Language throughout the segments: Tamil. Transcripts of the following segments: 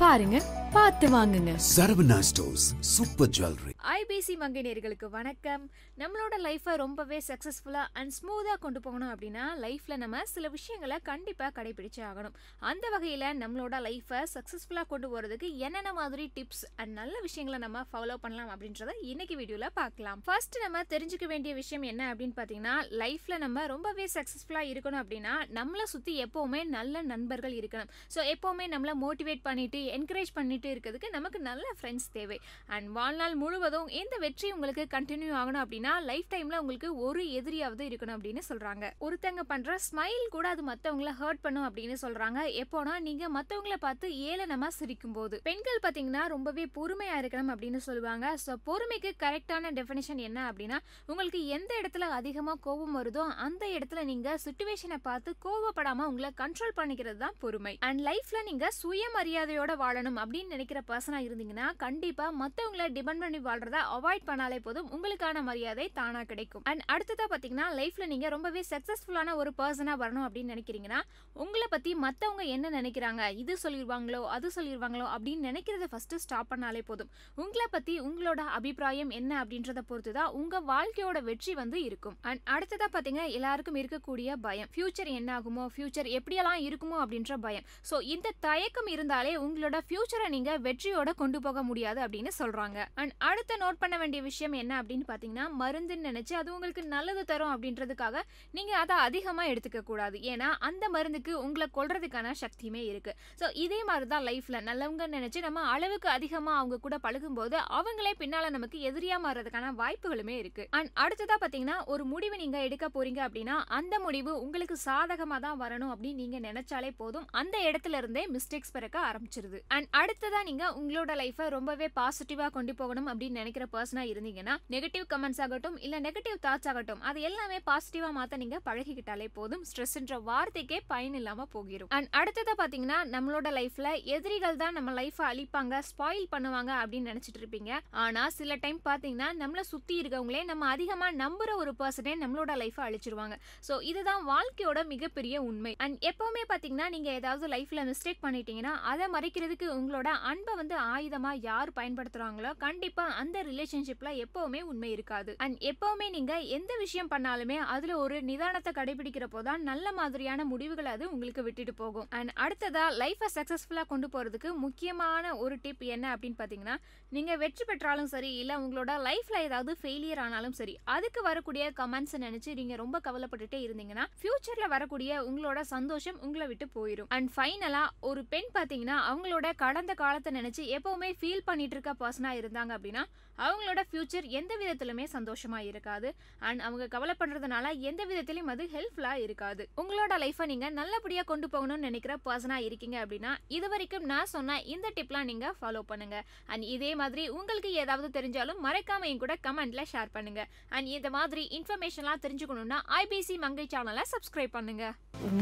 பாருங்க பார்த்து வாங்குங்க. Saravana stores super jewellery IBC மங்கைநேர்களுக்கு வணக்கம். நம்மளோட லைஃப்பை ரொம்பவே சக்ஸஸ்ஃபுல்லாக அண்ட் ஸ்மூத்தாக கொண்டு போகணும் அப்படின்னா லைஃப்பில் நம்ம சில விஷயங்களை கண்டிப்பாக கடைபிடிச்சே ஆகணும். அந்த வகையில் நம்மளோட லைஃப்பை சக்ஸஸ்ஃபுல்லாக கொண்டு போகிறதுக்கு என்னென்ன மாதிரி டிப்ஸ் அண்ட் நல்ல விஷயங்களை நம்ம ஃபாலோ பண்ணலாம் அப்படின்றத இன்னைக்கு வீடியோவில் பார்க்கலாம். ஃபர்ஸ்ட் நம்ம தெரிஞ்சுக்க வேண்டிய விஷயம் என்ன அப்படின்னு பார்த்தீங்கன்னா லைஃப்பில் நம்ம ரொம்பவே சக்ஸஸ்ஃபுல்லாக இருக்கணும் அப்படின்னா நம்மளை சுற்றி எப்போவுமே நல்ல நண்பர்கள் இருக்கணும். ஸோ எப்போவுமே நம்மளை மோட்டிவேட் பண்ணிட்டு என்கரேஜ் பண்ணிட்டு இருக்கிறதுக்கு நமக்கு நல்ல ஃப்ரெண்ட்ஸ் தேவை. அண்ட் வாழ்நாள் முழுவதும் எந்த வெற்றி உங்களுக்கு கண்டினியூ ஆகணும் அப்படின்னா லைஃப் டைம்ல உங்களுக்கு ஒரு எதிரியாவது இருக்கணும் அப்படின்னு சொல்றாங்க. ஒருத்தங்க பண்ற ஸ்மைல் கூட அது மத்தவங்கள ஹர்ட் பண்ணும் அப்படின்னு சொல்றாங்க. எப்போனா நீங்க மற்றவங்கள பார்த்து ஏளனமா சிரிக்கும் போது பெண்கள் பாத்தீங்கன்னா ரொம்பவே பொறுமையா இருக்கணும் அப்படின்னு சொல்லுவாங்க. ஸோ பொறுமைக்கு கரெக்டான டெஃபினேஷன் என்ன அப்படின்னா உங்களுக்கு எந்த இடத்துல அதிகமா கோபம் வருதோ அந்த இடத்துல நீங்க சுச்சுவேஷனை பார்த்து கோவப்படாம உங்களை கண்ட்ரோல் பண்ணிக்கிறது தான் பொறுமை. அண்ட் லைஃப்ல நீங்க சுயமரியாதையோட வாழணும் அப்படின்னு நினைக்கிற பர்சனா இருந்தீங்கன்னா கண்டிப்பா மத்தவங்கள டிபெண்ட் பண்ணி வாழ்றத அவாய்ட் பண்ணாலே போதும். உங்களுக்கான மரியாதை தானாக கிடைக்கும். அண்ட் அடுத்ததா பாத்தீங்கன்னா லைஃப்ல நீங்க ரொம்பவே சக்சஸ்ஃபுல்லான ஒரு பர்சனா வரணும் அப்படின்னு நினைக்கிறீங்கன்னா உங்களை பத்தி மத்தவங்க என்ன நினைக்கிறாங்க? இது சொல்லிடுவாங்களோ அது சொல்லிடுவாங்களோ அப்படின்னு நினைக்கிறத ஃபர்ஸ்ட் ஸ்டாப் பண்ணாலே போதும். உங்களை பத்தி உங்களோட அபிப்பிராயம் என்ன அப்படின்றத பொறுத்து தான் உங்க வாழ்க்கையோட வெற்றி வந்து இருக்கும். அண்ட் அடுத்ததா பார்த்தீங்கன்னா எல்லாருக்கும் இருக்கக்கூடிய பயம். ஃபியூச்சர் என்ன ஆகுமோ ஃபியூச்சர் எப்படியெல்லாம் இருக்குமோ அப்படின்ற பயம். ஸோ இந்த தயக்கம் இருந்தாலே உங்களோட ஃபியூச்சரை நீங்க வெற்றியோட கொண்டு போக முடியாது அப்படின்னு சொல்றாங்க. அண்ட் அடுத்த நோட் பண்ண வேண்டிய விஷயம் என்ன அப்படின்னு பாத்தீங்கன்னா மருந்துன்னு நினைச்சு அது உங்களுக்கு நல்லது தரும் அப்படின்றதுக்காக நீங்க அதை அதிகமா எடுத்துக்க கூடாது. ஏன்னா அந்த மருந்துக்கு உங்களை கொள்றதுக்கான சக்தியுமே இருக்கு. ஸோ இதே மாதிரி தான் லைஃப்ல நல்லவங்க நினைச்சு நம்ம அளவுக்கு அதிகமா அவங்க கூட பழகும்போது அவங்களே பின்னால நமக்கு எதிரியா மாறதுக்கான வாய்ப்புகளுமே இருக்கு. அண்ட் அடுத்ததா பாத்தீங்கன்னா ஒரு முடிவு நீங்க எடுக்க போறீங்க அப்படின்னா அந்த முடிவு உங்களுக்கு சாதகமா தான் வரணும் அப்படின்னு நீங்க நினைச்சாலே போதும். அந்த இடத்துல இருந்தே மிஸ்டேக்ஸ் பிறக்க ஆரம்பிச்சிருது. போகுது. அண்ட் அடுத்ததா நீங்க உங்களோட லைஃபை ரொம்பவே பாசிட்டிவா கொண்டு போகணும் அப்படின்னு நினைக்கிற பர்சனா இருந்தீங்கன்னா நெகட்டிவ் கமெண்ட்ஸ் ஆகட்டும் இல்ல நெகட்டிவ் தாட்ஸ் ஆகட்டும் அது எல்லாமே பாசிட்டிவா மாத்த நீங்க பழகிக்கிட்டாலே போதும். ஸ்ட்ரெஸ்ன்ற வார்த்தைக்கே பயன் இல்லாம போகிரும். அண்ட் அடுத்ததா பாத்தீங்கன்னா நம்மளோட லைஃப்ல எதிரிகள் தான் நம்ம லைஃபை அழிப்பாங்க ஸ்பாயில் பண்ணுவாங்க அப்படின்னு நினைச்சிட்டு இருப்பீங்க. ஆனா சில டைம் பாத்தீங்கன்னா நம்மள சுத்தி இருக்கவங்களே நம்ம அதிகமா நம்புற ஒரு பர்சனே நம்மளோட லைஃபை அழிச்சிருவாங்க. ஸோ இதுதான் வாழ்க்கையோட மிகப்பெரிய உண்மை. அண்ட் எப்பவுமே பாத்தீங்கன்னா நீங்க ஏதாவது லைஃப்ல மிஸ்டேக் பண்ணிட்டீங்கன்னா அதை மறைக்கிற செய்கிறதுக்கு உங்களோட அன்பை வந்து ஆயுதமாக யார் பயன்படுத்துகிறாங்களோ கண்டிப்பாக அந்த ரிலேஷன்ஷிப்பில் எப்போவுமே உண்மை இருக்காது. அண்ட் எப்போவுமே நீங்கள் எந்த விஷயம் பண்ணாலுமே அதில் ஒரு நிதானத்தை கடைபிடிக்கிறப்போ தான் நல்ல மாதிரியான முடிவுகள் அது உங்களுக்கு விட்டுட்டு போகும். அண்ட் அடுத்ததாக லைஃபை சக்ஸஸ்ஃபுல்லாக கொண்டு போகிறதுக்கு முக்கியமான ஒரு டிப் என்ன அப்படின்னு பார்த்தீங்கன்னா நீங்கள் வெற்றி பெற்றாலும் சரி இல்லை உங்களோட லைஃப்பில் ஏதாவது ஃபெயிலியர் ஆனாலும் சரி அதுக்கு வரக்கூடிய கமெண்ட்ஸ் நினச்சி நீங்கள் ரொம்ப கவலைப்பட்டுட்டே இருந்தீங்கன்னா ஃப்யூச்சரில் வரக்கூடிய உங்களோட சந்தோஷம் உங்களை விட்டு போயிடும் அண்ட் ஃபைனலாக ஒரு பெண் பார்த்தீங்கன்னா அவங்களோட கடந்த காலத்தை நினைச்சு எப்பவுமே ஃபீல் பண்ணிட்டு இருக்க பர்சனா இருந்தாங்க அப்படின்னா அவங்களோட ஃபியூச்சர் எந்த விதத்திலுமே சந்தோஷமா இருக்காது. அண்ட் அவங்க கவலை பண்றதுனால எந்த விதத்திலையும் அது ஹெல்ப்ஃபுல்லா இருக்காது. உங்களோட லைஃபை நீங்க நல்லபடியா கொண்டு போகணும்னு நினைக்கிற பர்சனா இருக்கீங்க அப்படின்னா இது வரைக்கும் நான் சொன்ன இந்த டிப்லாம் நீங்க ஃபாலோ பண்ணுங்க. அண்ட் இதே மாதிரி உங்களுக்கு ஏதாவது தெரிஞ்சாலும் மறக்காம என் கூட கமெண்ட்ல ஷேர் பண்ணுங்க. அண்ட் இந்த மாதிரி இன்ஃபர்மேஷன்லாம் தெரிஞ்சுக்கணும்னா ஐபிசி மங்கை சேனலை சப்ஸ்கிரைப் பண்ணுங்க.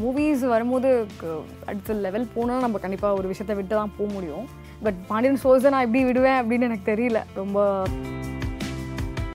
மூவிஸ் வரும்போது அடுத்த லெவல் போனால் நம்ம கண்டிப்பாக ஒரு விஷயத்தை விட்டு தான் போக முடியும். பட் பாண்டியன் சோர்ஸை நான் எப்படி விடுவேன் அப்படின்னு எனக்கு தெரியல. ரொம்ப